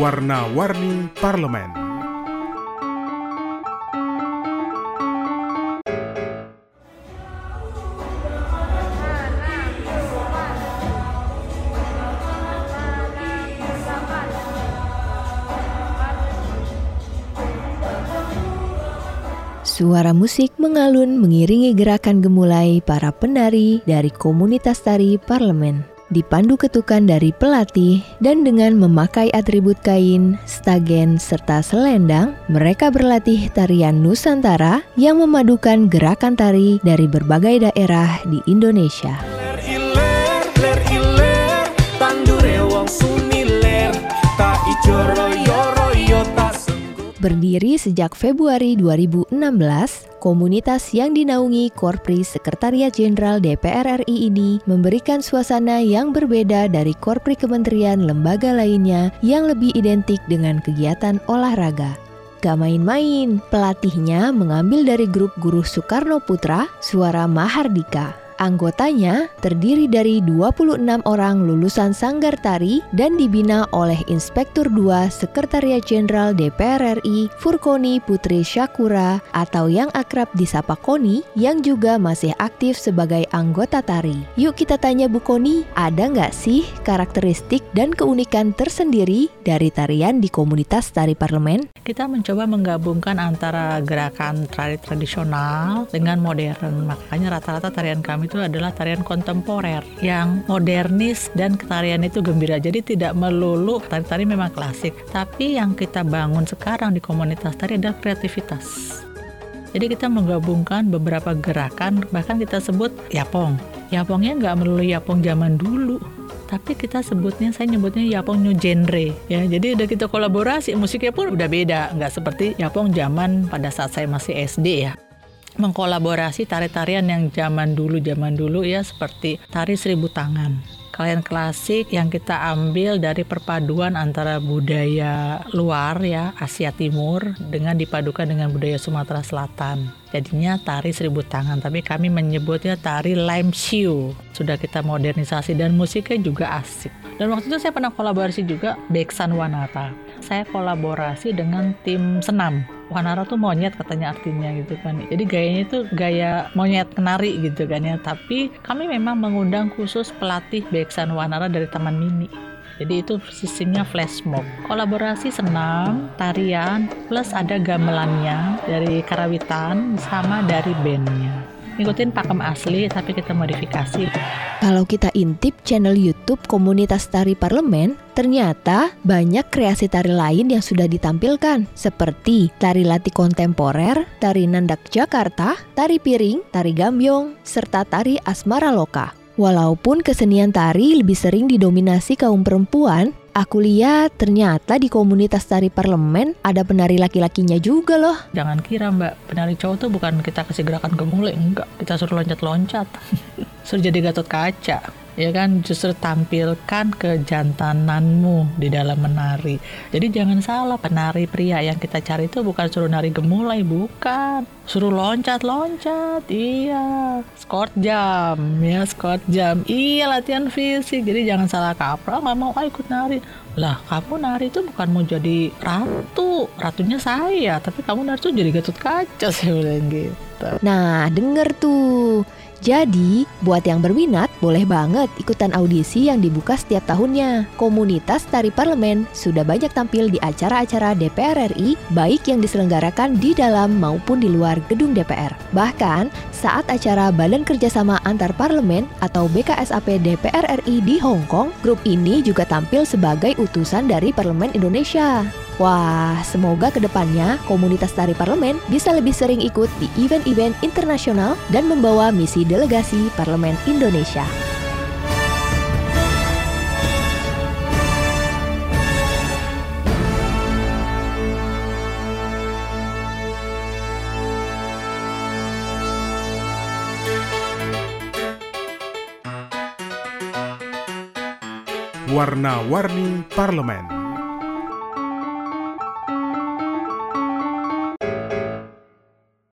Warna-warni Parlemen. Suara musik mengalun mengiringi gerakan gemulai para penari dari komunitas tari parlemen. Dipandu ketukan dari pelatih dan dengan memakai atribut kain, stagen, serta selendang, mereka berlatih tarian Nusantara yang memadukan gerakan tari dari berbagai daerah di Indonesia. Berdiri sejak Februari 2016, komunitas yang dinaungi Korpri Sekretariat Jenderal DPR RI ini memberikan suasana yang berbeda dari Korpri kementerian lembaga lainnya yang lebih identik dengan kegiatan olahraga. Gak main-main, pelatihnya mengambil dari grup guru Soekarno Putra, Suara Mahardika. Anggotanya terdiri dari 26 orang lulusan Sanggar Tari dan dibina oleh Inspektur 2 Sekretariat Jenderal DPR RI Furkoni Putri Syakura atau yang akrab disapa Koni yang juga masih aktif sebagai anggota tari. Yuk kita tanya Bu Koni, ada nggak sih karakteristik dan keunikan tersendiri dari tarian di komunitas tari parlemen? kita mencoba menggabungkan antara gerakan tari tradisional dengan modern. Makanya rata-rata tarian kami itu adalah tarian kontemporer yang modernis dan tarian itu gembira. Jadi tidak melulu tari-tari memang klasik, tapi yang kita bangun sekarang di komunitas tari adalah kreativitas. Jadi kita menggabungkan beberapa gerakan, bahkan kita sebut yapong. Yapongnya nggak melulu yapong zaman dulu, tapi kita sebutnya saya nyebutnya Yapong New Genre ya jadi udah kita kolaborasi musiknya pun udah beda nggak seperti Yapong zaman pada saat saya masih SD ya mengkolaborasi tari-tarian yang zaman dulu zaman dulu ya seperti tari seribu tangan. Kalian klasik yang kita ambil dari perpaduan antara budaya luar ya Asia Timur dengan dipadukan dengan budaya Sumatera Selatan. Jadinya tari seribu tangan tapi kami menyebutnya tari lime shoe. Sudah kita modernisasi dan musiknya juga asik. Dan waktu itu saya pernah kolaborasi juga Beksan Wanata. Saya kolaborasi dengan tim senam Wanara tuh monyet katanya artinya gitu kan jadi gayanya itu gaya monyet kenari gitu kan ya tapi kami memang mengundang khusus pelatih Beksan Wanara dari Taman Mini jadi itu sistemnya flash mob. Kolaborasi senam, tarian, plus ada gamelannya dari karawitan sama dari bandnya. Ngikutin pakem asli tapi kita modifikasi. Kalau kita intip channel YouTube Komunitas Tari Parlemen, ternyata banyak kreasi tari lain yang sudah ditampilkan, seperti tari latih kontemporer, tari nandak Jakarta, tari piring, tari gambyong, serta tari asmara loka. Walaupun kesenian tari lebih sering didominasi kaum perempuan, aku lihat ternyata di komunitas tari parlemen ada penari laki-lakinya juga loh. Jangan kira mbak, penari cowok tuh bukan kita kasih gerakan gemulai, enggak. Kita suruh loncat-loncat. suruh jadi gatot kaca. Ya kan, justru tampilkan kejantananmu di dalam menari. Jadi jangan salah, penari pria yang kita cari itu bukan suruh nari gemulai, bukan. Suruh loncat-loncat, iya. Skort jam, ya skort jam. Iya latihan fisik, jadi jangan salah kaprah, nggak mau ah, ikut nari. Lah, kamu nari itu bukan mau jadi ratu, ratunya saya, tapi kamu nari tuh jadi gatot kaca, bilang gitu. Nah, denger tuh. Jadi, buat yang berminat, boleh banget ikutan audisi yang dibuka setiap tahunnya. Komunitas Tari Parlemen sudah banyak tampil di acara-acara DPR RI, baik yang diselenggarakan di dalam maupun di luar gedung DPR. Bahkan, saat acara Badan Kerjasama Antar Parlemen atau BKSAP DPR RI di Hong Kong, grup ini juga tampil sebagai utusan dari Parlemen Indonesia. Wah, semoga ke depannya komunitas tari parlemen bisa lebih sering ikut di event-event internasional dan membawa misi delegasi parlemen Indonesia. Warna-warni Parlemen.